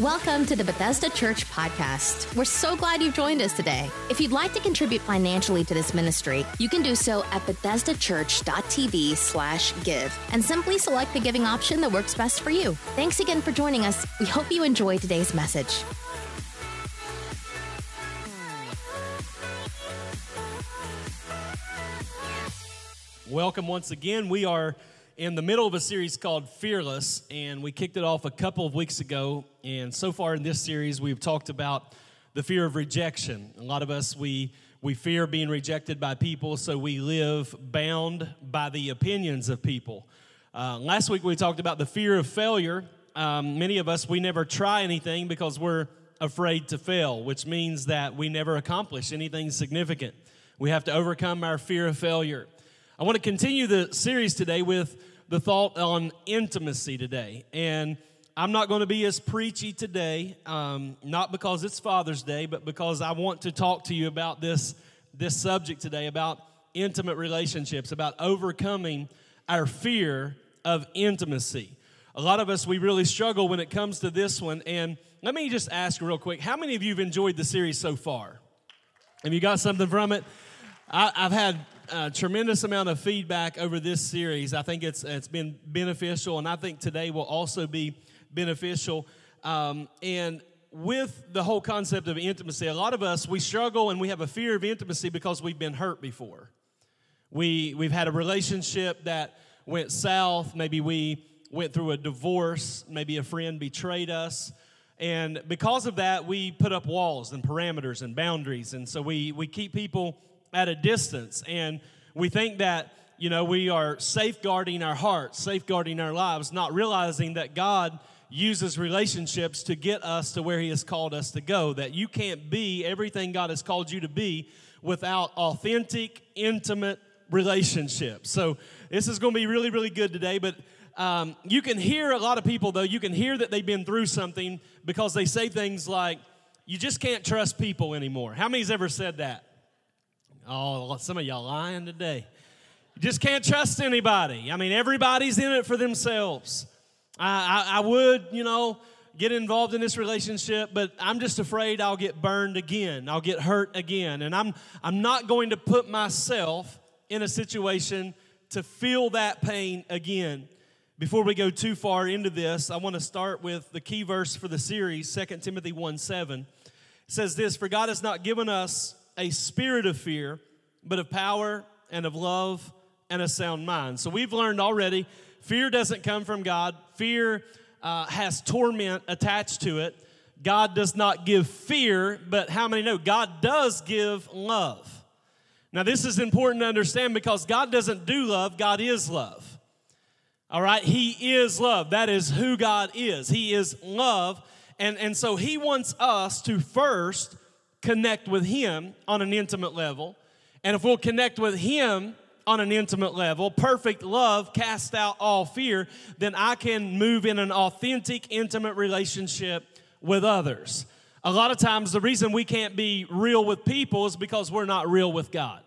Welcome to the Bethesda Church podcast. We're so glad you've joined us today. If you'd like to contribute financially to this ministry, you can do so at bethesdachurch.tv slash give and simply select the giving option that works best for you. Thanks again for joining us. We hope you enjoy today's message. Welcome once again. We are in the middle of a series called Fearless, and we kicked it off a couple of weeks ago. And so far in this series, we've talked about the fear of rejection. A lot of us, we, we fear being rejected by people, so we live bound by the opinions of people. Uh, last week, we talked about the fear of failure. Um, many of us, we never try anything because we're afraid to fail, which means that we never accomplish anything significant. We have to overcome our fear of failure. I want to continue the series today with the thought on intimacy today. And I'm not going to be as preachy today, um, not because it's Father's Day, but because I want to talk to you about this, this subject today about intimate relationships, about overcoming our fear of intimacy. A lot of us, we really struggle when it comes to this one. And let me just ask real quick how many of you have enjoyed the series so far? Have you got something from it? I, have had a tremendous amount of feedback over this series. I think it's it's been beneficial, and I think today will also be beneficial. Um, and with the whole concept of intimacy, a lot of us we struggle and we have a fear of intimacy because we've been hurt before. We we've had a relationship that went south. Maybe we went through a divorce. Maybe a friend betrayed us. And because of that, we put up walls and parameters and boundaries. And so we, we keep people at a distance. And we think that, you know, we are safeguarding our hearts, safeguarding our lives, not realizing that God uses relationships to get us to where He has called us to go. That you can't be everything God has called you to be without authentic, intimate relationships. So this is going to be really, really good today. But um, you can hear a lot of people, though, you can hear that they've been through something because they say things like, you just can't trust people anymore. How many's ever said that? Oh, some of y'all lying today. You just can't trust anybody. I mean, everybody's in it for themselves. I, I, I would, you know, get involved in this relationship, but I'm just afraid I'll get burned again. I'll get hurt again. And I'm, I'm not going to put myself in a situation to feel that pain again. Before we go too far into this, I want to start with the key verse for the series, 2 Timothy 1 7. It says this For God has not given us a spirit of fear, but of power and of love and a sound mind. So we've learned already fear doesn't come from God, fear uh, has torment attached to it. God does not give fear, but how many know God does give love? Now, this is important to understand because God doesn't do love, God is love. All right? He is love. That is who God is. He is love. And, and so He wants us to first connect with Him on an intimate level. And if we'll connect with Him on an intimate level, perfect love casts out all fear, then I can move in an authentic, intimate relationship with others. A lot of times, the reason we can't be real with people is because we're not real with God.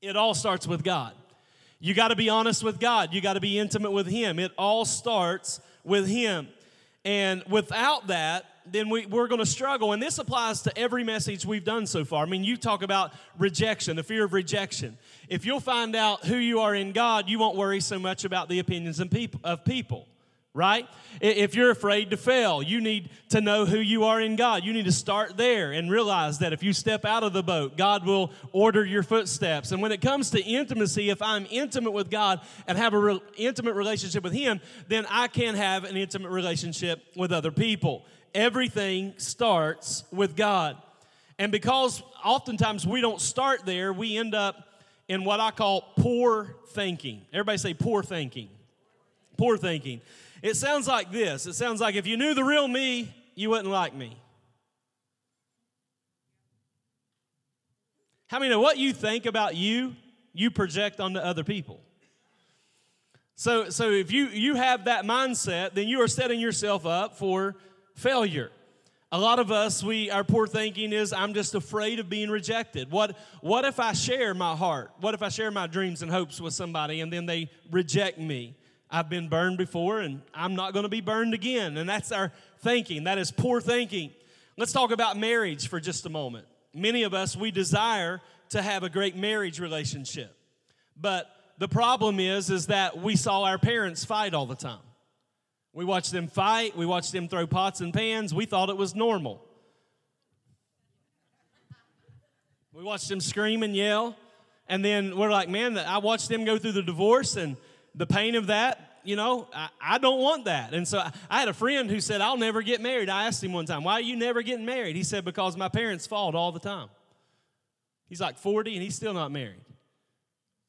It all starts with God. You got to be honest with God, you got to be intimate with Him. It all starts with Him. And without that, then we, we're going to struggle. And this applies to every message we've done so far. I mean, you talk about rejection, the fear of rejection. If you'll find out who you are in God, you won't worry so much about the opinions of people right? If you're afraid to fail, you need to know who you are in God. You need to start there and realize that if you step out of the boat, God will order your footsteps. And when it comes to intimacy, if I'm intimate with God and have an re- intimate relationship with Him, then I can have an intimate relationship with other people. Everything starts with God. And because oftentimes we don't start there, we end up in what I call poor thinking. Everybody say poor thinking. Poor thinking. It sounds like this it sounds like if you knew the real me, you wouldn't like me. How many know what you think about you, you project onto other people? So, so if you, you have that mindset, then you are setting yourself up for failure. A lot of us, we our poor thinking is I'm just afraid of being rejected. What what if I share my heart? What if I share my dreams and hopes with somebody and then they reject me? I've been burned before and I'm not going to be burned again. And that's our thinking. That is poor thinking. Let's talk about marriage for just a moment. Many of us, we desire to have a great marriage relationship. But the problem is is that we saw our parents fight all the time. We watched them fight, we watched them throw pots and pans. We thought it was normal. We watched them scream and yell. And then we're like, man, I watched them go through the divorce and the pain of that, you know, I, I don't want that. And so I, I, had a friend who said, I'll never get married. I asked him one time, why are you never getting married? He said, because my parents fought all the time. He's like 40 and he's still not married.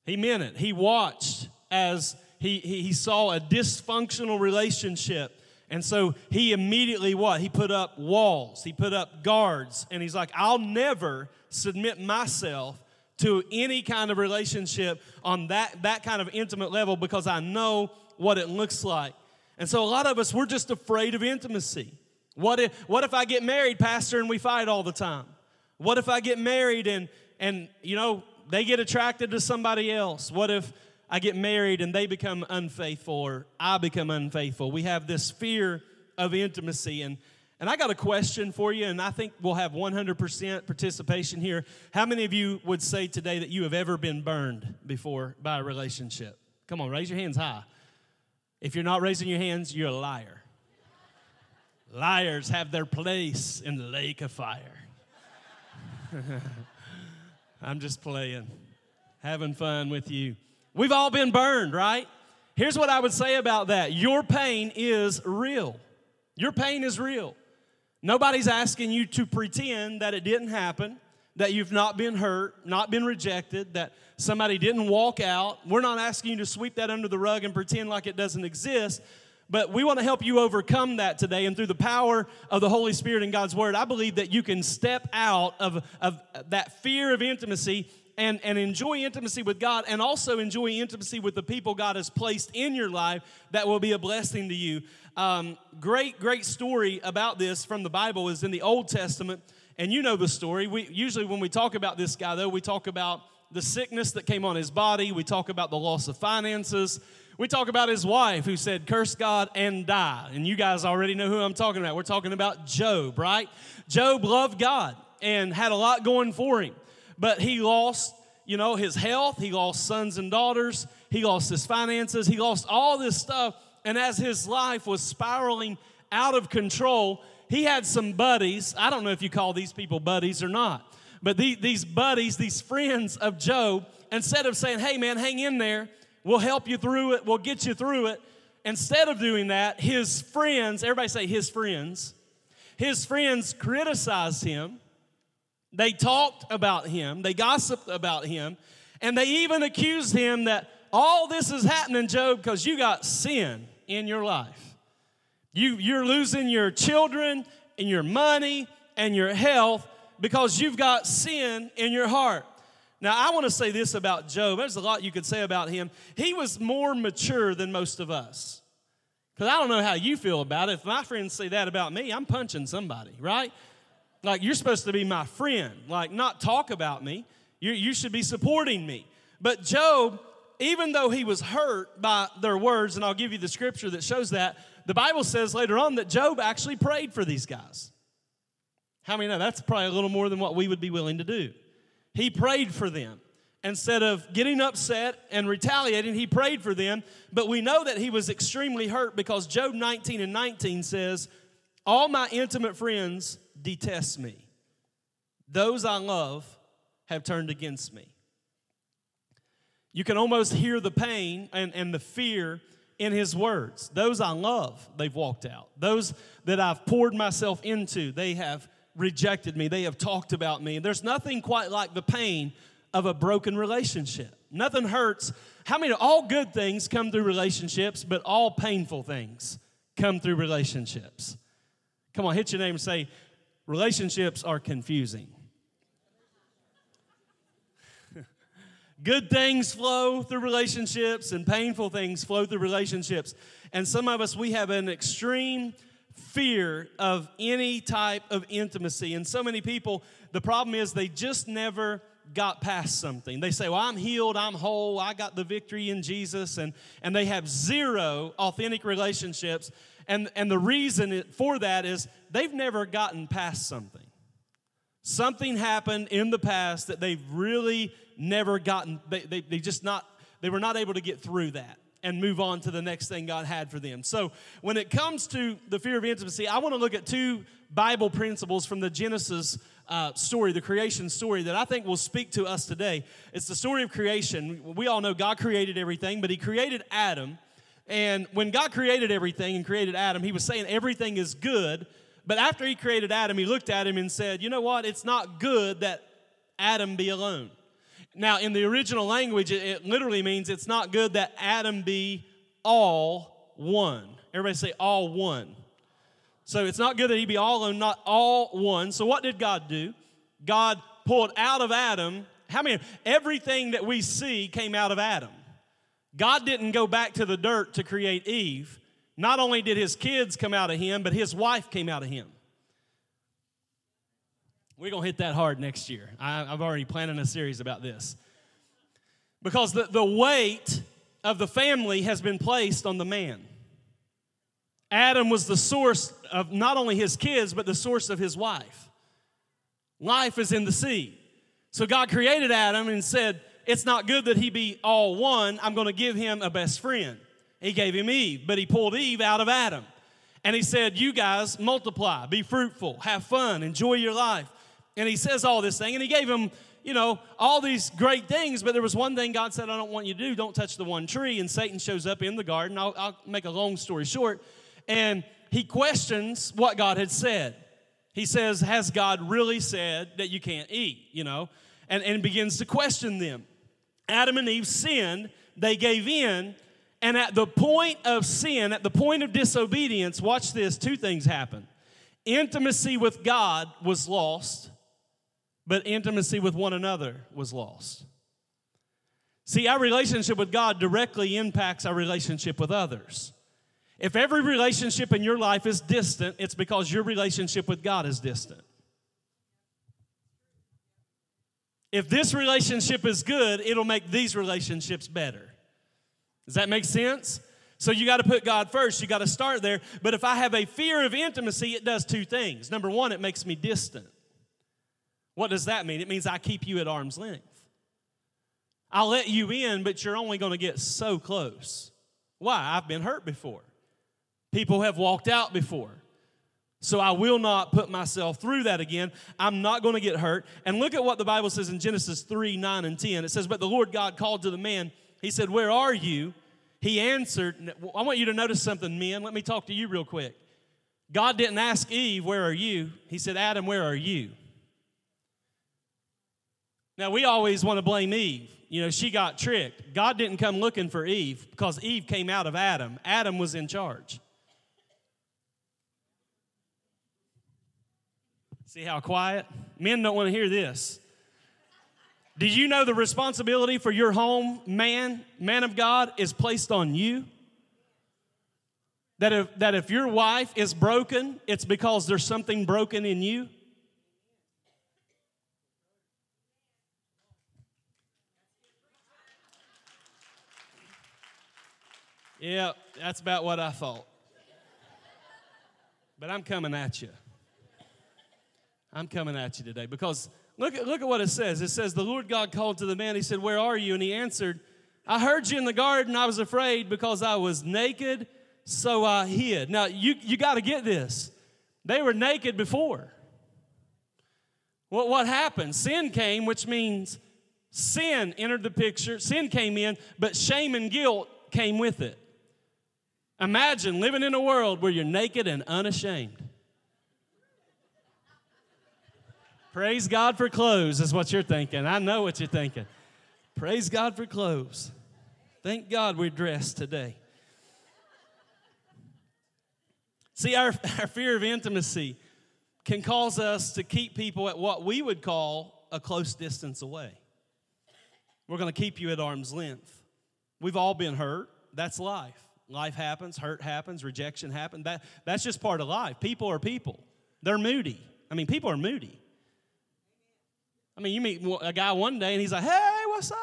He meant it. He watched as he, he, he saw a dysfunctional relationship. And so he immediately what? He put up walls, he put up guards, and he's like, I'll never submit myself to any kind of relationship on that, that kind of intimate level because I know what it looks like. And so a lot of us, we're just afraid of intimacy. What if, what if I get married, Pastor, and we fight all the time? What if I get married and, and, you know, they get attracted to somebody else? What if I get married and they become unfaithful or I become unfaithful? We have this fear of intimacy. And, and I got a question for you, and I think we'll have 100% participation here. How many of you would say today that you have ever been burned before by a relationship? Come on, raise your hands high. If you're not raising your hands, you're a liar. Liars have their place in the lake of fire. I'm just playing, having fun with you. We've all been burned, right? Here's what I would say about that your pain is real. Your pain is real. Nobody's asking you to pretend that it didn't happen, that you've not been hurt, not been rejected, that somebody didn't walk out. We're not asking you to sweep that under the rug and pretend like it doesn't exist. But we want to help you overcome that today. And through the power of the Holy Spirit and God's Word, I believe that you can step out of, of that fear of intimacy and, and enjoy intimacy with God and also enjoy intimacy with the people God has placed in your life that will be a blessing to you. Um, great, great story about this from the Bible is in the Old Testament. And you know the story. We, usually, when we talk about this guy, though, we talk about the sickness that came on his body, we talk about the loss of finances. We talk about his wife who said, Curse God and die. And you guys already know who I'm talking about. We're talking about Job, right? Job loved God and had a lot going for him, but he lost, you know, his health. He lost sons and daughters. He lost his finances. He lost all this stuff. And as his life was spiraling out of control, he had some buddies. I don't know if you call these people buddies or not, but the, these buddies, these friends of Job, instead of saying, Hey, man, hang in there, We'll help you through it. We'll get you through it. Instead of doing that, his friends, everybody say his friends, his friends criticized him. They talked about him. They gossiped about him. And they even accused him that all this is happening, Job, because you got sin in your life. You, you're losing your children and your money and your health because you've got sin in your heart. Now, I want to say this about Job. There's a lot you could say about him. He was more mature than most of us. Because I don't know how you feel about it. If my friends say that about me, I'm punching somebody, right? Like, you're supposed to be my friend, like, not talk about me. You, you should be supporting me. But Job, even though he was hurt by their words, and I'll give you the scripture that shows that, the Bible says later on that Job actually prayed for these guys. How many know that's probably a little more than what we would be willing to do? He prayed for them. Instead of getting upset and retaliating, he prayed for them. But we know that he was extremely hurt because Job 19 and 19 says, All my intimate friends detest me. Those I love have turned against me. You can almost hear the pain and, and the fear in his words. Those I love, they've walked out. Those that I've poured myself into, they have rejected me. They have talked about me. There's nothing quite like the pain of a broken relationship. Nothing hurts. How many, all good things come through relationships, but all painful things come through relationships. Come on, hit your name and say, relationships are confusing. good things flow through relationships, and painful things flow through relationships. And some of us, we have an extreme fear of any type of intimacy. And so many people, the problem is they just never got past something. They say, Well, I'm healed, I'm whole, I got the victory in Jesus, and, and they have zero authentic relationships. And, and the reason for that is they've never gotten past something. Something happened in the past that they've really never gotten, they, they, they just not, they were not able to get through that and move on to the next thing God had for them. So, when it comes to the fear of intimacy, I want to look at two Bible principles from the Genesis uh, story, the creation story, that I think will speak to us today. It's the story of creation. We all know God created everything, but He created Adam. And when God created everything and created Adam, He was saying everything is good. But after He created Adam, He looked at him and said, You know what? It's not good that Adam be alone. Now, in the original language, it, it literally means it's not good that Adam be all one. Everybody say all one. So it's not good that he be all alone, not all one. So what did God do? God pulled out of Adam, how many? Everything that we see came out of Adam. God didn't go back to the dirt to create Eve. Not only did his kids come out of him, but his wife came out of him. We're going to hit that hard next year. I, have already planning a series about this. Because the, the weight of the family has been placed on the man. Adam was the source of not only his kids, but the source of his wife. Life is in the sea. So God created Adam and said, It's not good that he be all one. I'm going to give him a best friend. He gave him Eve, but he pulled Eve out of Adam. And he said, You guys multiply, be fruitful, have fun, enjoy your life. And he says all this thing, and he gave him, you know, all these great things, but there was one thing God said, I don't want you to do. Don't touch the one tree. And Satan shows up in the garden. I'll, I'll make a long story short. And he questions what God had said. He says, Has God really said that you can't eat? You know, and, and begins to question them. Adam and Eve sinned, they gave in, and at the point of sin, at the point of disobedience, watch this two things happen. Intimacy with God was lost, but intimacy with one another was lost. See, our relationship with God directly impacts our relationship with others. If every relationship in your life is distant, it's because your relationship with God is distant. If this relationship is good, it'll make these relationships better. Does that make sense? So you got to put God first. You got to start there. But if I have a fear of intimacy, it does two things. Number one, it makes me distant. What does that mean? It means I keep you at arm's length. I'll let you in, but you're only going to get so close. Why? I've been hurt before. People have walked out before. So I will not put myself through that again. I'm not going to get hurt. And look at what the Bible says in Genesis 3 9 and 10. It says, But the Lord God called to the man, He said, Where are you? He answered, I want you to notice something, men. Let me talk to you real quick. God didn't ask Eve, Where are you? He said, Adam, where are you? Now, we always want to blame Eve. You know, she got tricked. God didn't come looking for Eve because Eve came out of Adam. Adam was in charge. See how quiet? Men don't want to hear this. Do you know the responsibility for your home, man, man of God, is placed on you? That if, that if your wife is broken, it's because there's something broken in you? Yeah, that's about what I thought. But I'm coming at you. I'm coming at you today because look at, look at what it says. It says, The Lord God called to the man. He said, Where are you? And he answered, I heard you in the garden. I was afraid because I was naked, so I hid. Now, you, you got to get this. They were naked before. Well, what happened? Sin came, which means sin entered the picture. Sin came in, but shame and guilt came with it. Imagine living in a world where you're naked and unashamed. Praise God for clothes, is what you're thinking. I know what you're thinking. Praise God for clothes. Thank God we're dressed today. See, our, our fear of intimacy can cause us to keep people at what we would call a close distance away. We're going to keep you at arm's length. We've all been hurt. That's life. Life happens, hurt happens, rejection happens. That, that's just part of life. People are people. They're moody. I mean, people are moody. I mean, you meet a guy one day and he's like, hey, what's up?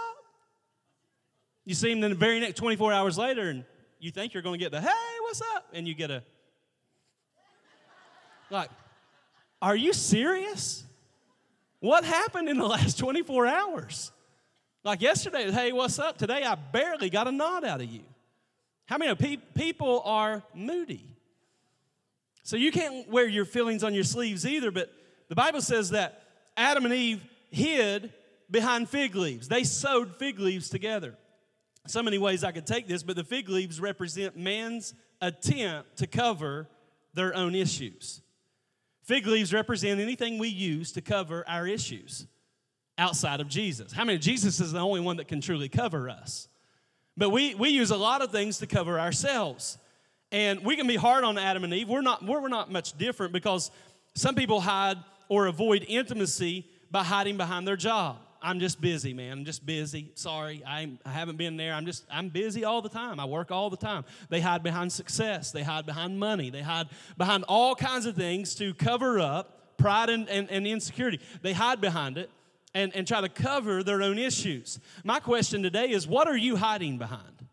You see him then the very next 24 hours later and you think you're going to get the, hey, what's up? And you get a, like, are you serious? What happened in the last 24 hours? Like yesterday, hey, what's up? Today, I barely got a nod out of you. How many pe- people are moody? So you can't wear your feelings on your sleeves either, but the Bible says that Adam and Eve hid behind fig leaves. They sewed fig leaves together. So many ways I could take this, but the fig leaves represent man's attempt to cover their own issues. Fig leaves represent anything we use to cover our issues outside of Jesus. How many? Jesus is the only one that can truly cover us. But we, we use a lot of things to cover ourselves. And we can be hard on Adam and Eve. We're not, we're not much different because some people hide or avoid intimacy by hiding behind their job. I'm just busy, man. I'm just busy. Sorry, I, I haven't been there. I'm just, I'm busy all the time. I work all the time. They hide behind success. They hide behind money. They hide behind all kinds of things to cover up pride and, and, and insecurity. They hide behind it and, and try to cover their own issues. My question today is what are you hiding behind?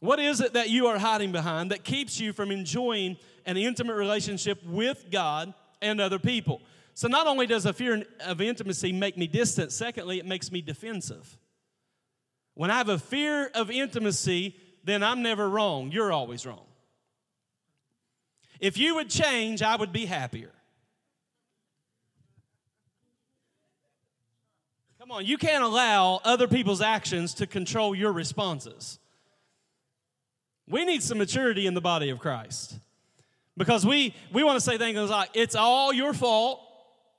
What is it that you are hiding behind that keeps you from enjoying an intimate relationship with God and other people? So, not only does a fear of intimacy make me distant, secondly, it makes me defensive. When I have a fear of intimacy, then I'm never wrong. You're always wrong. If you would change, I would be happier. Come on, you can't allow other people's actions to control your responses. We need some maturity in the body of Christ. Because we, we want to say things like, it's all your fault.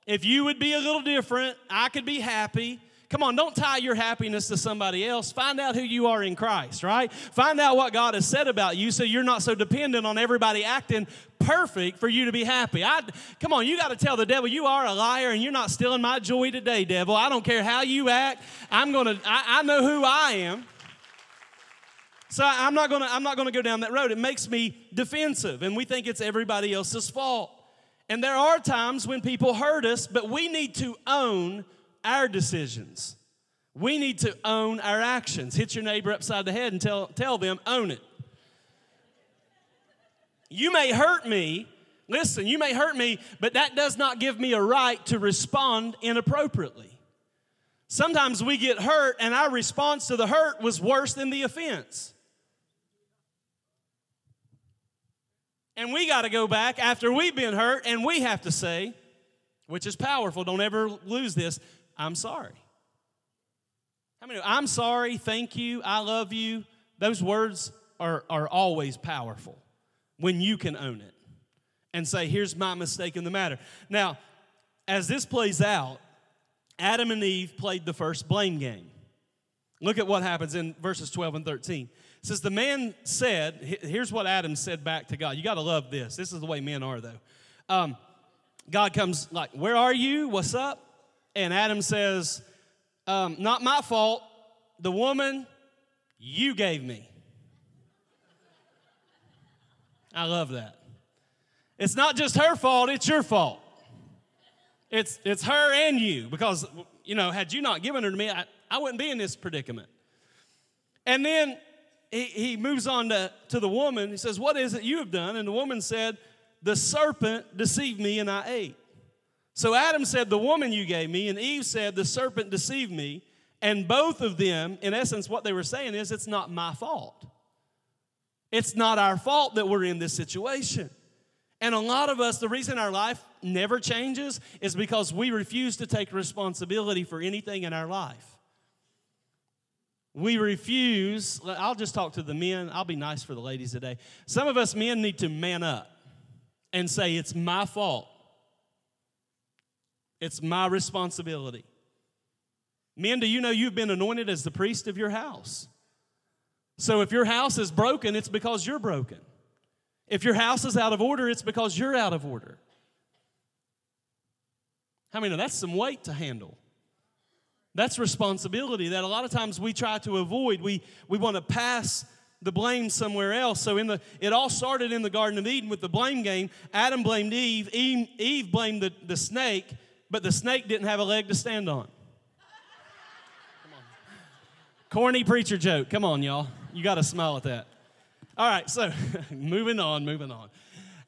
If you would be a little different, I could be happy. Come on, don't tie your happiness to somebody else. Find out who you are in Christ, right? Find out what God has said about you so you're not so dependent on everybody acting perfect for you to be happy. I, come on, you got to tell the devil you are a liar and you're not stealing my joy today, devil. I don't care how you act. I'm going to, I know who I am. So I'm not gonna I'm not gonna go down that road. It makes me defensive, and we think it's everybody else's fault. And there are times when people hurt us, but we need to own our decisions. We need to own our actions. Hit your neighbor upside the head and tell, tell them, own it. You may hurt me, listen, you may hurt me, but that does not give me a right to respond inappropriately. Sometimes we get hurt, and our response to the hurt was worse than the offense. And we got to go back after we've been hurt and we have to say, which is powerful, don't ever lose this, I'm sorry. How many? I'm sorry, thank you, I love you. Those words are, are always powerful when you can own it and say, here's my mistake in the matter. Now, as this plays out, Adam and Eve played the first blame game. Look at what happens in verses 12 and 13. It says, The man said, here's what Adam said back to God. You got to love this. This is the way men are, though. Um, God comes, like, Where are you? What's up? And Adam says, um, Not my fault. The woman you gave me. I love that. It's not just her fault, it's your fault. It's, it's her and you because, you know, had you not given her to me, I, I wouldn't be in this predicament. And then he, he moves on to, to the woman. He says, What is it you have done? And the woman said, The serpent deceived me and I ate. So Adam said, The woman you gave me, and Eve said, The serpent deceived me. And both of them, in essence, what they were saying is, It's not my fault. It's not our fault that we're in this situation. And a lot of us, the reason our life never changes is because we refuse to take responsibility for anything in our life. We refuse, I'll just talk to the men, I'll be nice for the ladies today. Some of us men need to man up and say, It's my fault. It's my responsibility. Men, do you know you've been anointed as the priest of your house? So if your house is broken, it's because you're broken. If your house is out of order, it's because you're out of order. How many know that's some weight to handle? That's responsibility that a lot of times we try to avoid. We, we want to pass the blame somewhere else. So in the it all started in the Garden of Eden with the blame game. Adam blamed Eve, Eve, Eve blamed the, the snake, but the snake didn't have a leg to stand on. On. Corny preacher joke. Come on, y'all. You got to smile at that. All right, so moving on, moving on.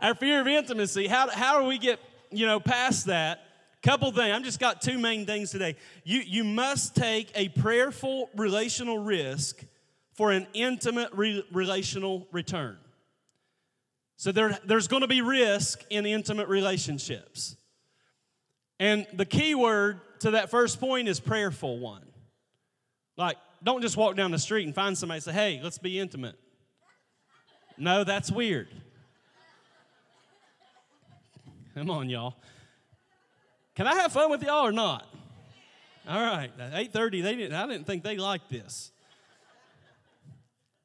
Our fear of intimacy, how, how do we get, you know, past that? Couple things. I've just got two main things today. You, you must take a prayerful relational risk for an intimate re- relational return. So there, there's going to be risk in intimate relationships. And the key word to that first point is prayerful one. Like, don't just walk down the street and find somebody and say, hey, let's be intimate. No, that's weird. Come on, y'all. Can I have fun with y'all or not? All right, at 8:30, they didn't, I didn't think they liked this.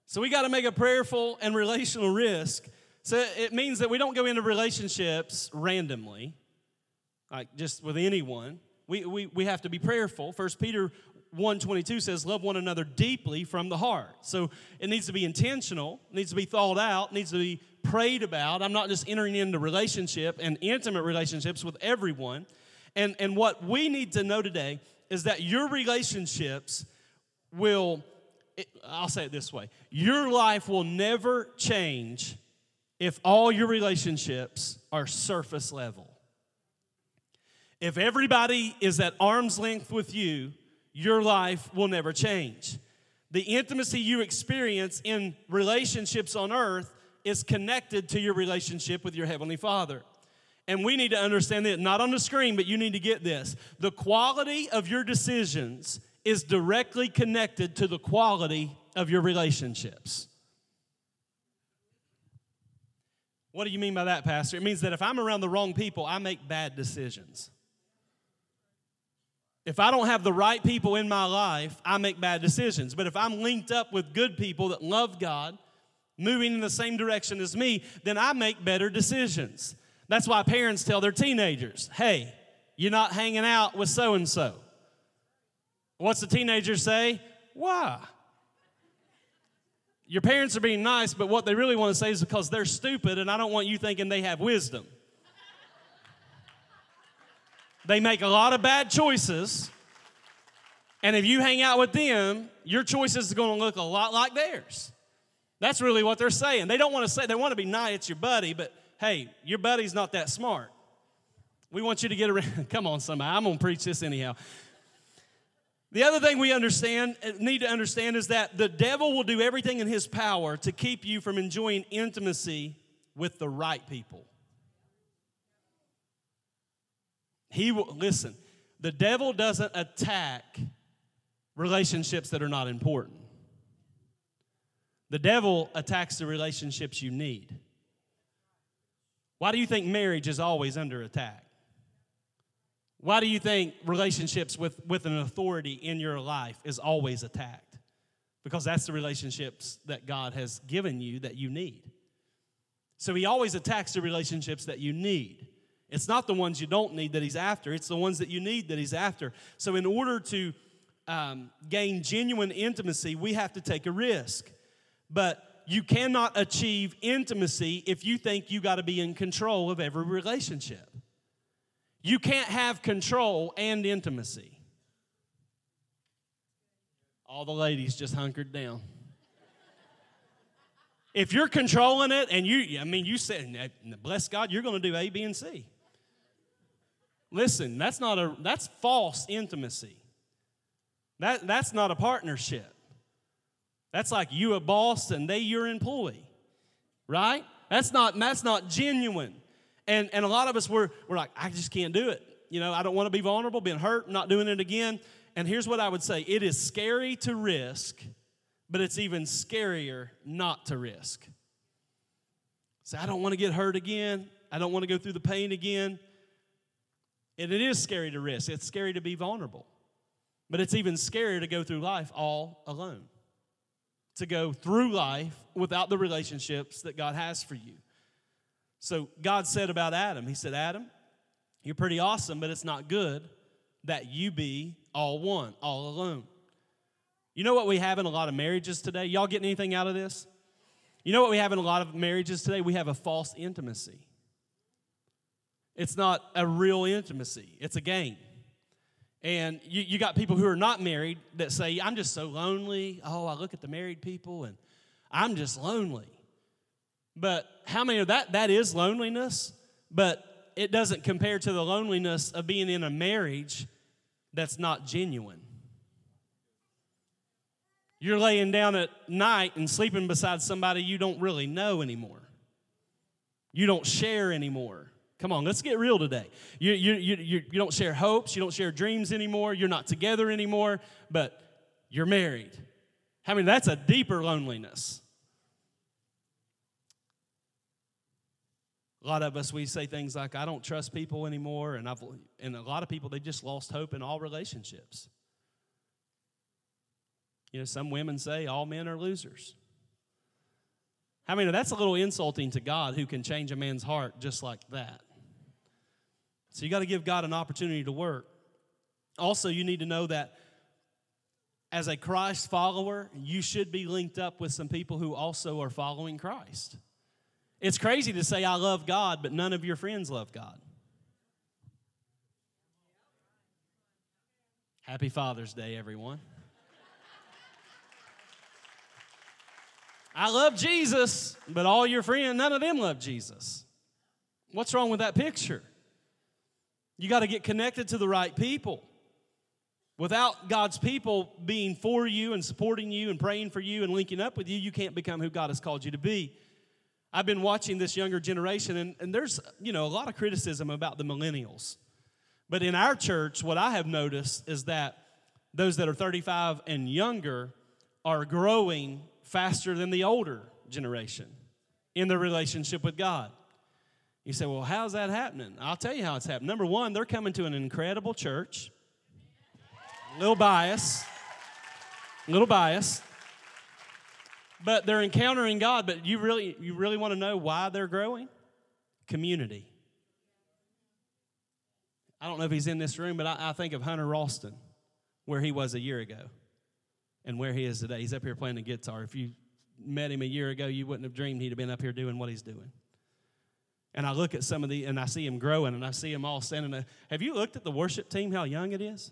So we got to make a prayerful and relational risk. So it means that we don't go into relationships randomly, like just with anyone. We, we, we have to be prayerful. First Peter 122 says, love one another deeply from the heart. So it needs to be intentional, needs to be thought out, needs to be prayed about. I'm not just entering into relationship and intimate relationships with everyone. And, and what we need to know today is that your relationships will it, I'll say it this way your life will never change if all your relationships are surface level. If everybody is at arm's length with you, your life will never change. The intimacy you experience in relationships on earth is connected to your relationship with your Heavenly Father. And we need to understand that, not on the screen, but you need to get this. The quality of your decisions is directly connected to the quality of your relationships. What do you mean by that, Pastor? It means that if I'm around the wrong people, I make bad decisions. If I don't have the right people in my life, I make bad decisions. But if I'm linked up with good people that love God, moving in the same direction as me, then I make better decisions. That's why parents tell their teenagers, hey, you're not hanging out with so and so. What's the teenager say? Why? Your parents are being nice, but what they really want to say is because they're stupid, and I don't want you thinking they have wisdom. they make a lot of bad choices, and if you hang out with them, your choices are going to look a lot like theirs. That's really what they're saying. They don't want to say, they want to be nice, it's your buddy, but hey, your buddy's not that smart. We want you to get around. Come on, somebody. I'm going to preach this anyhow. The other thing we understand, uh, need to understand is that the devil will do everything in his power to keep you from enjoying intimacy with the right people. He will, listen, the devil doesn't attack relationships that are not important. The devil attacks the relationships you need. Why do you think marriage is always under attack? Why do you think relationships with, with an authority in your life is always attacked? Because that's the relationships that God has given you that you need. So he always attacks the relationships that you need. It's not the ones you don't need that he's after, it's the ones that you need that he's after. So, in order to um, gain genuine intimacy, we have to take a risk. But you cannot achieve intimacy if you think you got to be in control of every relationship. You can't have control and intimacy. All the ladies just hunkered down. If you're controlling it and you, I mean, you said, bless God, you're going to do A, B, and C. Listen, that's not a, that's false intimacy. That, that's not a partnership. That's like you a boss and they your employee, right? That's not, that's not genuine. And, and a lot of us, we're, we're like, I just can't do it. You know, I don't want to be vulnerable, being hurt, not doing it again. And here's what I would say it is scary to risk, but it's even scarier not to risk. Say, I don't want to get hurt again. I don't want to go through the pain again. And it is scary to risk, it's scary to be vulnerable. But it's even scarier to go through life all alone, to go through life without the relationships that God has for you. So God said about Adam, He said, Adam, you're pretty awesome, but it's not good that you be all one, all alone. You know what we have in a lot of marriages today? Y'all getting anything out of this? You know what we have in a lot of marriages today? We have a false intimacy. It's not a real intimacy, it's a game. And you, you got people who are not married that say, I'm just so lonely. Oh, I look at the married people and I'm just lonely. But how many of that? That is loneliness, but it doesn't compare to the loneliness of being in a marriage that's not genuine. You're laying down at night and sleeping beside somebody you don't really know anymore. You don't share anymore. Come on, let's get real today. You, you, you, you, you don't share hopes, you don't share dreams anymore, you're not together anymore, but you're married. I mean, that's a deeper loneliness. A lot of us, we say things like, I don't trust people anymore, and, I've, and a lot of people, they just lost hope in all relationships. You know, some women say all men are losers. I mean, that's a little insulting to God who can change a man's heart just like that. So you got to give God an opportunity to work. Also, you need to know that as a Christ follower, you should be linked up with some people who also are following Christ. It's crazy to say, I love God, but none of your friends love God. Happy Father's Day, everyone. I love Jesus, but all your friends, none of them love Jesus. What's wrong with that picture? You got to get connected to the right people. Without God's people being for you and supporting you and praying for you and linking up with you, you can't become who God has called you to be. I've been watching this younger generation, and, and there's you know a lot of criticism about the millennials. But in our church, what I have noticed is that those that are 35 and younger are growing faster than the older generation in their relationship with God. You say, well, how's that happening? I'll tell you how it's happening. Number one, they're coming to an incredible church. A Little bias. A Little bias. But they're encountering God, but you really you really want to know why they're growing? Community. I don't know if he's in this room, but I, I think of Hunter Ralston, where he was a year ago and where he is today. He's up here playing the guitar. If you met him a year ago, you wouldn't have dreamed he'd have been up here doing what he's doing. And I look at some of the, and I see them growing, and I see them all standing there. Have you looked at the worship team, how young it is?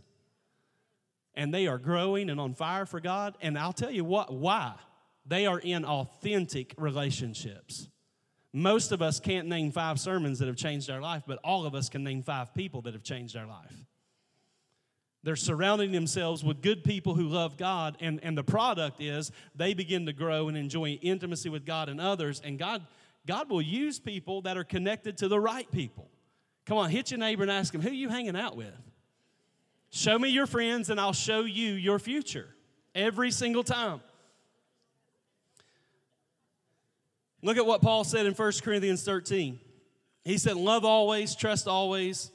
And they are growing and on fire for God. And I'll tell you what, why? They are in authentic relationships. Most of us can't name five sermons that have changed our life, but all of us can name five people that have changed our life. They're surrounding themselves with good people who love God, and, and the product is they begin to grow and enjoy intimacy with God and others, and God God will use people that are connected to the right people. Come on, hit your neighbor and ask him, Who are you hanging out with? Show me your friends, and I'll show you your future every single time. Look at what Paul said in 1 Corinthians 13. He said, Love always, trust always,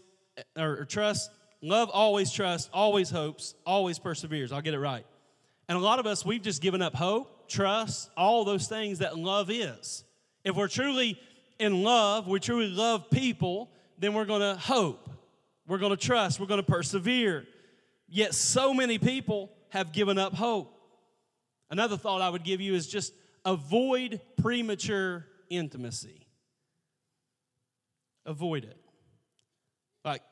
or, trust, love always, trust, always hopes, always perseveres. I'll get it right. And a lot of us, we've just given up hope, trust, all those things that love is. If we're truly in love, we truly love people, then we're going to hope. We're going to trust. We're going to persevere. Yet so many people have given up hope. Another thought I would give you is just avoid premature intimacy. Avoid it. Like,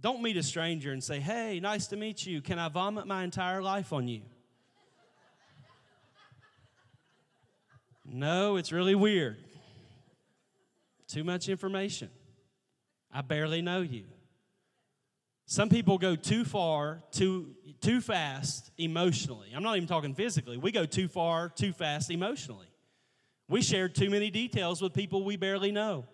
don't meet a stranger and say, hey, nice to meet you. Can I vomit my entire life on you? No, it's really weird. Too much information. I barely know you. Some people go too far, too, too fast emotionally. I'm not even talking physically. We go too far, too fast emotionally. We share too many details with people we barely know.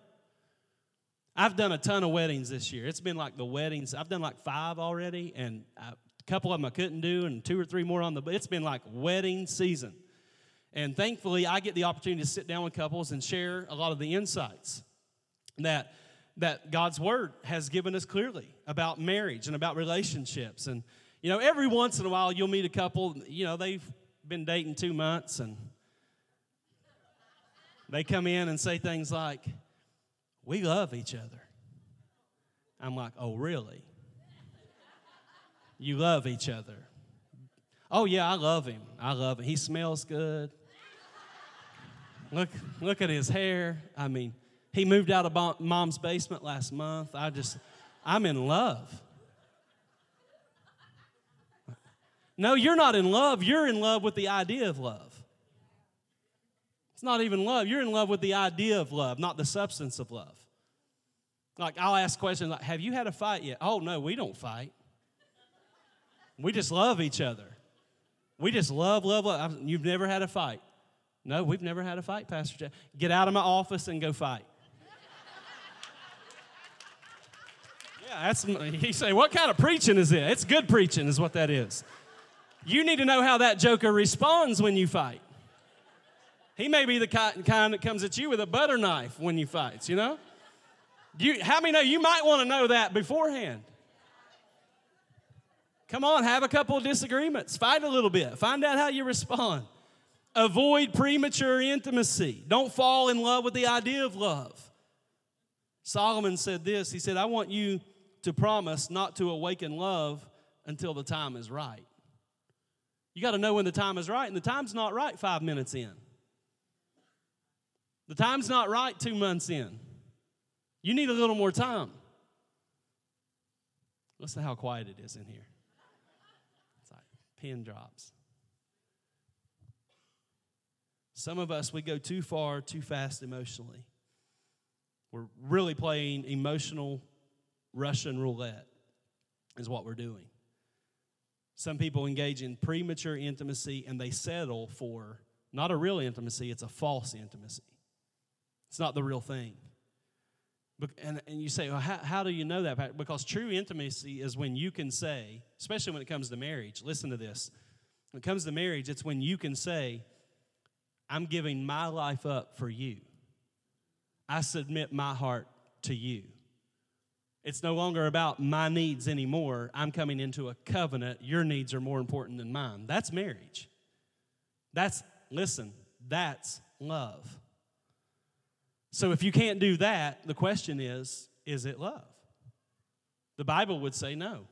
I've done a ton of weddings this year. It's been like the weddings. I've done like five already, and a couple of them I couldn't do, and two or three more on the. It's been like wedding season. And thankfully, I get the opportunity to sit down with couples and share a lot of the insights that, that God's Word has given us clearly about marriage and about relationships. And, you know, every once in a while, you'll meet a couple, you know, they've been dating two months and they come in and say things like, We love each other. I'm like, Oh, really? You love each other. Oh, yeah, I love him. I love him. He smells good. Look, look at his hair. I mean, He moved out of mom's basement last month. I just, I'm in love. No, you're not in love. You're in love with the idea of love. It's not even love. You're in love with the idea of love, not the substance of love. Like, I'll ask questions like, Have you had a fight yet? Oh, no, we don't fight. We just love each other. We just love, love, love. You've never had a fight. No, we've never had a fight, Pastor Jeff. Get out of my office and go fight. yeah, that's, he say, what kind of preaching is it? It's good preaching, is what that is. You need to know how that joker responds when you fight. He may be the kind that comes at you with a butter knife when you fight, you know? You, how many know you might want to know that beforehand? Come on, have a couple of disagreements. Fight a little bit. Find out how you respond. Avoid premature intimacy. Don't fall in love with the idea of love. Solomon said this He said, I want you to promise not to awaken love until the time is right. You got to know when the time is right, and the time's not right five minutes in. The time's not right two months in. You need a little more time. Listen to how quiet it is in here. It's like pin drops. Some of us, we go too far, too fast emotionally. We're really playing emotional Russian roulette, is what we're doing. Some people engage in premature intimacy and they settle for not a real intimacy, it's a false intimacy. It's not the real thing. And, and you say, well, how, how do you know that? Because true intimacy is when you can say, especially when it comes to marriage, listen to this. When it comes to marriage, it's when you can say, I'm giving my life up for you. I submit my heart to you. It's no longer about my needs anymore. I'm coming into a covenant. Your needs are more important than mine. That's marriage. That's, listen, that's love. So if you can't do that, the question is is it love? The Bible would say no.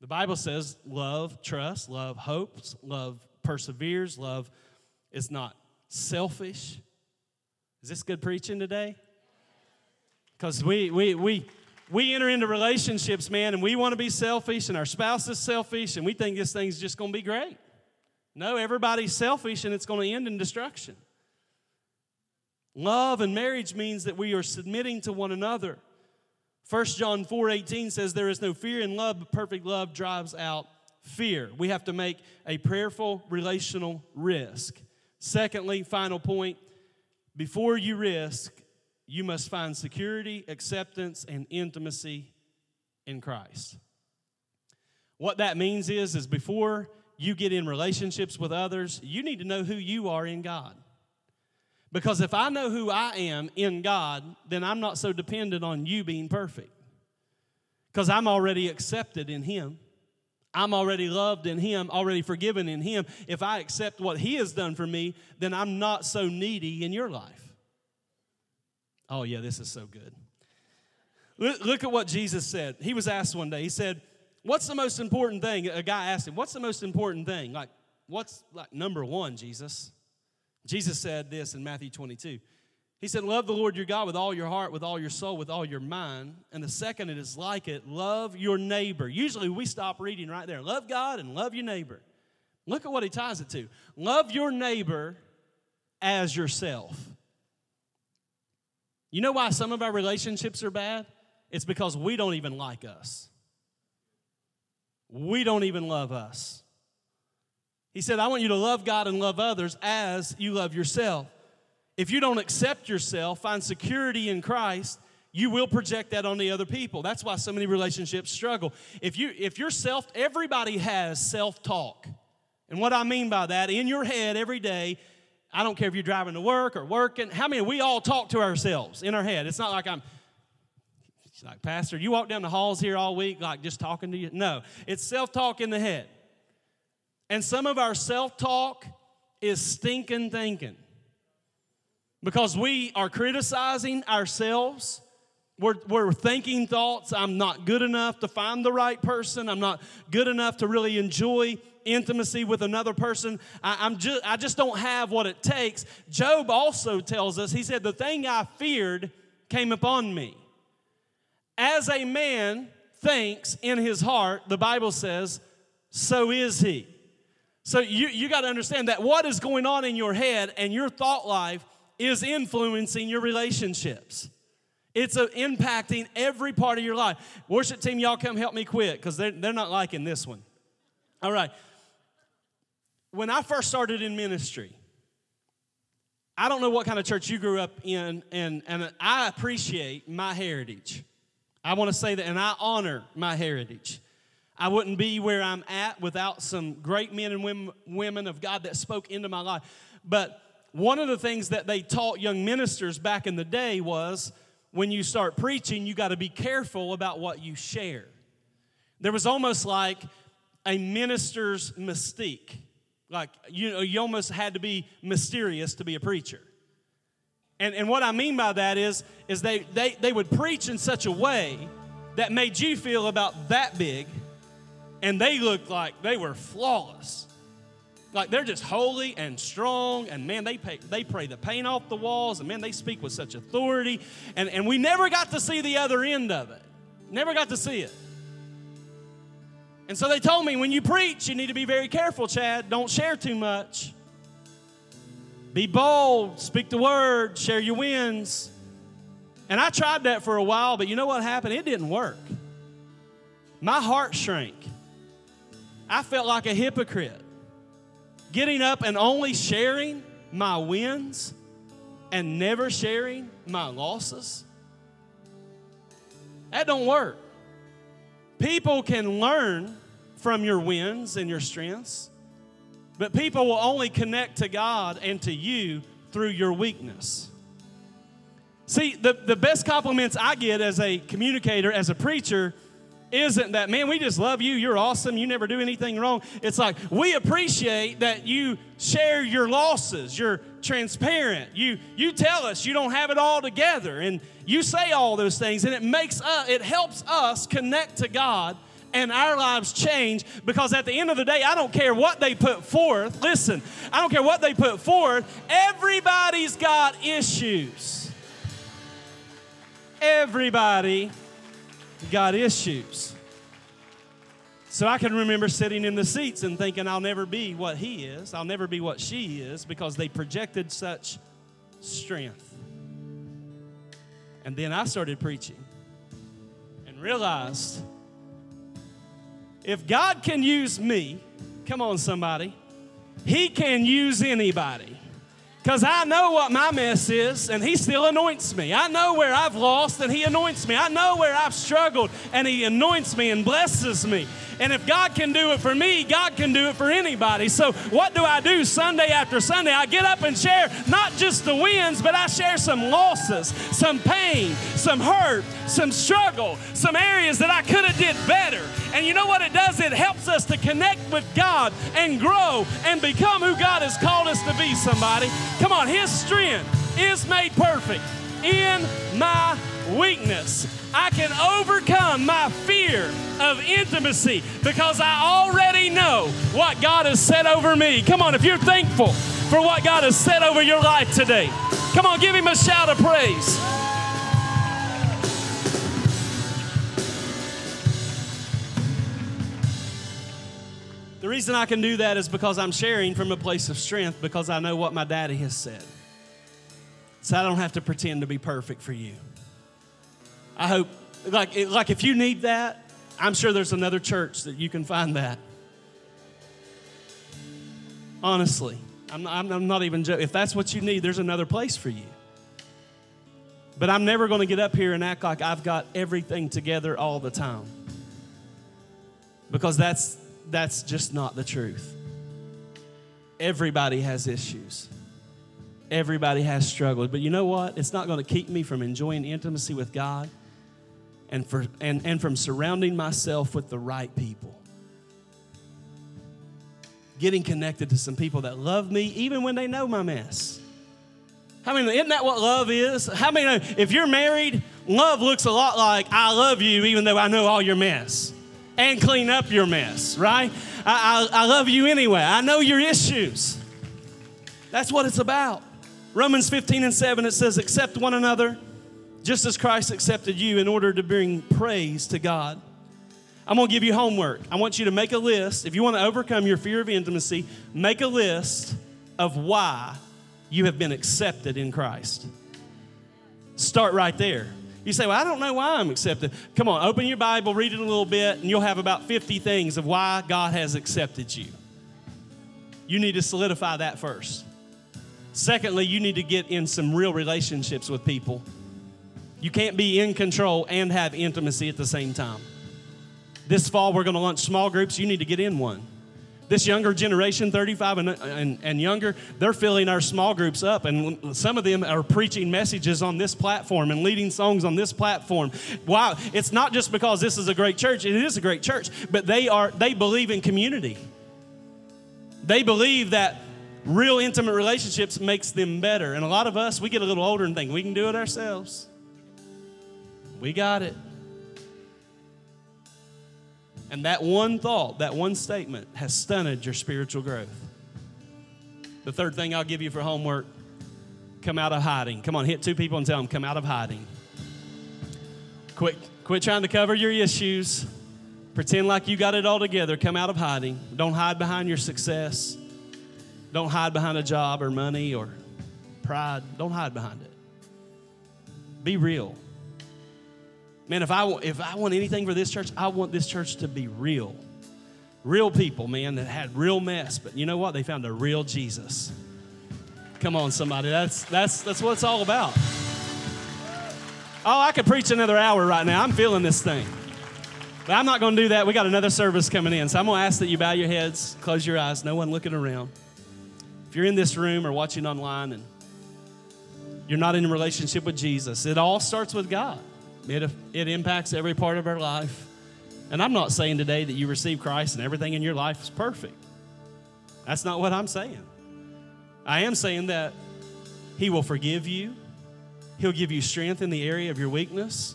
The Bible says love trusts, love hopes, love perseveres, love is not selfish. Is this good preaching today? Because we, we, we, we enter into relationships, man, and we want to be selfish, and our spouse is selfish, and we think this thing's just going to be great. No, everybody's selfish, and it's going to end in destruction. Love and marriage means that we are submitting to one another. 1 John 4 18 says, There is no fear in love, but perfect love drives out fear. We have to make a prayerful relational risk. Secondly, final point before you risk, you must find security, acceptance, and intimacy in Christ. What that means is, is before you get in relationships with others, you need to know who you are in God. Because if I know who I am in God, then I'm not so dependent on you being perfect. Because I'm already accepted in Him. I'm already loved in Him, already forgiven in Him. If I accept what He has done for me, then I'm not so needy in your life. Oh, yeah, this is so good. Look at what Jesus said. He was asked one day, He said, What's the most important thing? A guy asked him, What's the most important thing? Like, what's like number one, Jesus? Jesus said this in Matthew 22. He said, Love the Lord your God with all your heart, with all your soul, with all your mind. And the second, it is like it love your neighbor. Usually we stop reading right there. Love God and love your neighbor. Look at what he ties it to. Love your neighbor as yourself. You know why some of our relationships are bad? It's because we don't even like us. We don't even love us. He said, I want you to love God and love others as you love yourself. If you don't accept yourself, find security in Christ, you will project that on the other people. That's why so many relationships struggle. If you if you're self everybody has self-talk. And what I mean by that, in your head every day, I don't care if you're driving to work or working, how many we all talk to ourselves in our head. It's not like I'm like, Pastor, you walk down the halls here all week, like just talking to you. No, it's self talk in the head. And some of our self talk is stinking thinking because we are criticizing ourselves We're, we're thinking thoughts. I'm not good enough to find the right person. I'm not good enough to really enjoy intimacy with another person. I, am just, I just don't have what it takes. Job also tells us, he said, The thing I feared came upon me. As a man thinks in his heart, the Bible says, so is he. So you, you got to understand that what is going on in your head and your thought life is influencing your relationships. It's a, impacting every part of your life. Worship team, y'all come help me quit because they're, they're not liking this one. All right. When I first started in ministry, I don't know what kind of church you grew up in, and, and I appreciate my heritage. I want to say that, and I honor my heritage. I wouldn't be where I'm at without some great men and women of God that spoke into my life. But one of the things that they taught young ministers back in the day was when you start preaching, you got to be careful about what you share. There was almost like a minister's mystique. Like, you know, you almost had to be mysterious to be a preacher. And, and what I mean by that is, is they, they, they would preach in such a way that made you feel about that big, and they looked like they were flawless. Like they're just holy and strong, and man, they pay, they pray the paint off the walls, and man, they speak with such authority. And, and we never got to see the other end of it. Never got to see it. And so they told me when you preach, you need to be very careful, Chad. Don't share too much. Be bold, speak the word, share your wins. And I tried that for a while, but you know what happened? It didn't work. My heart shrank. I felt like a hypocrite getting up and only sharing my wins and never sharing my losses, that don't work. People can learn from your wins and your strengths, but people will only connect to God and to you through your weakness. See, the, the best compliments I get as a communicator, as a preacher, isn't that, man, we just love you. You're awesome. You never do anything wrong. It's like we appreciate that you share your losses. You're transparent. You you tell us you don't have it all together, and you say all those things, and it makes us, it helps us connect to God. And our lives change because at the end of the day, I don't care what they put forth. Listen, I don't care what they put forth. Everybody's got issues. Everybody got issues. So I can remember sitting in the seats and thinking, I'll never be what he is, I'll never be what she is, because they projected such strength. And then I started preaching and realized if God can use me, come on, somebody, he can use anybody. Because I know what my mess is, and He still anoints me. I know where I've lost, and He anoints me. I know where I've struggled, and He anoints me and blesses me. And if God can do it for me, God can do it for anybody. So, what do I do Sunday after Sunday? I get up and share not just the wins, but I share some losses, some pain, some hurt, some struggle, some areas that I could have did better. And you know what it does? It helps us to connect with God and grow and become who God has called us to be, somebody. Come on, His strength is made perfect in my weakness. I can overcome my fear of intimacy because I already know what God has said over me. Come on, if you're thankful for what God has said over your life today, come on, give Him a shout of praise. The reason I can do that is because I'm sharing from a place of strength because I know what my daddy has said. So I don't have to pretend to be perfect for you. I hope, like, like if you need that, I'm sure there's another church that you can find that. Honestly, I'm not, I'm not even joking. If that's what you need, there's another place for you. But I'm never going to get up here and act like I've got everything together all the time. Because that's, that's just not the truth. Everybody has issues. Everybody has struggled. But you know what? It's not going to keep me from enjoying intimacy with God and, for, and, and from surrounding myself with the right people. Getting connected to some people that love me even when they know my mess. I mean, isn't that what love is? How many, if you're married, Love looks a lot like I love you even though I know all your mess and clean up your mess, right? I, I, I love you anyway. I know your issues. That's what it's about. Romans 15 and 7, it says, Accept one another just as Christ accepted you in order to bring praise to God. I'm gonna give you homework. I want you to make a list. If you wanna overcome your fear of intimacy, make a list of why you have been accepted in Christ. Start right there. You say, Well, I don't know why I'm accepted. Come on, open your Bible, read it a little bit, and you'll have about 50 things of why God has accepted you. You need to solidify that first. Secondly, you need to get in some real relationships with people. You can't be in control and have intimacy at the same time. This fall, we're going to launch small groups. You need to get in one. This younger generation, 35 and, and, and, younger, they're filling our small groups up. And some of them are preaching messages on this platform and leading songs on this platform. Wow, it's not just because this is a great church, it is a great church, but they are they believe in community. They believe that real intimate relationships makes them better. And a lot of us, we get a little older and think we can do it ourselves. We got it. And that one thought, that one statement has stunted your spiritual growth. The third thing I'll give you for homework come out of hiding. Come on, hit two people and tell them, come out of hiding. Quit, quit trying to cover your issues. Pretend like you got it all together. Come out of hiding. Don't hide behind your success. Don't hide behind a job or money or pride. Don't hide behind it. Be real. Man, if I, if I want anything for this church, I want this church to be real. Real people, man, that had real mess. But you know what? They found a real Jesus. Come on, somebody. That's, that's, that's what it's all about. Oh, I could preach another hour right now. I'm feeling this thing. But I'm not going to do that. We got another service coming in. So I'm going to ask that you bow your heads, close your eyes, no one looking around. If you're in this room or watching online and you're not in a relationship with Jesus, it all starts with God. It, it impacts every part of our life. And I'm not saying today that you receive Christ and everything in your life is perfect. That's not what I'm saying. I am saying that He will forgive you, He'll give you strength in the area of your weakness.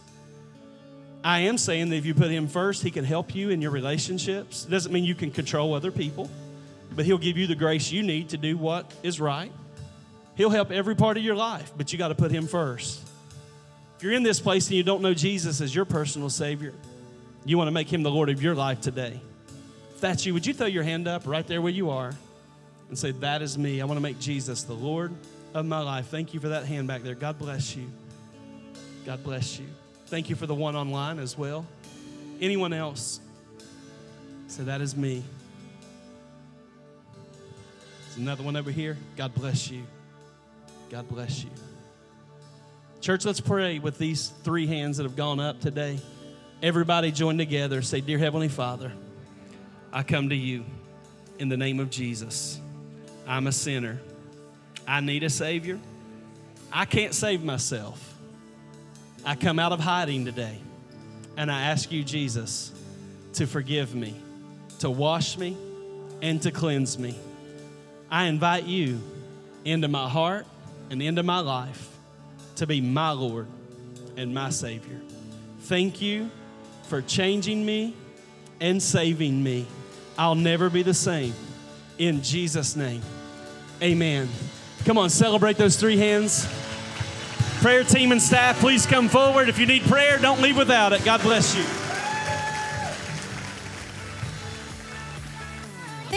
I am saying that if you put Him first, He can help you in your relationships. It doesn't mean you can control other people, but He'll give you the grace you need to do what is right. He'll help every part of your life, but you got to put Him first. If you're in this place and you don't know Jesus as your personal Savior, you want to make Him the Lord of your life today. If that's you, would you throw your hand up right there where you are and say, That is me. I want to make Jesus the Lord of my life. Thank you for that hand back there. God bless you. God bless you. Thank you for the one online as well. Anyone else? Say, That is me. Another one over here. God bless you. God bless you. Church, let's pray with these three hands that have gone up today. Everybody join together. Say, Dear Heavenly Father, I come to you in the name of Jesus. I'm a sinner. I need a Savior. I can't save myself. I come out of hiding today and I ask you, Jesus, to forgive me, to wash me, and to cleanse me. I invite you into my heart and into my life to be my Lord and my Savior. Thank you for changing me and saving me. I'll never be the same. In Jesus' name, amen. Come on, celebrate those three hands. Prayer team and staff, please come forward. If you need prayer, don't leave without it. God bless you.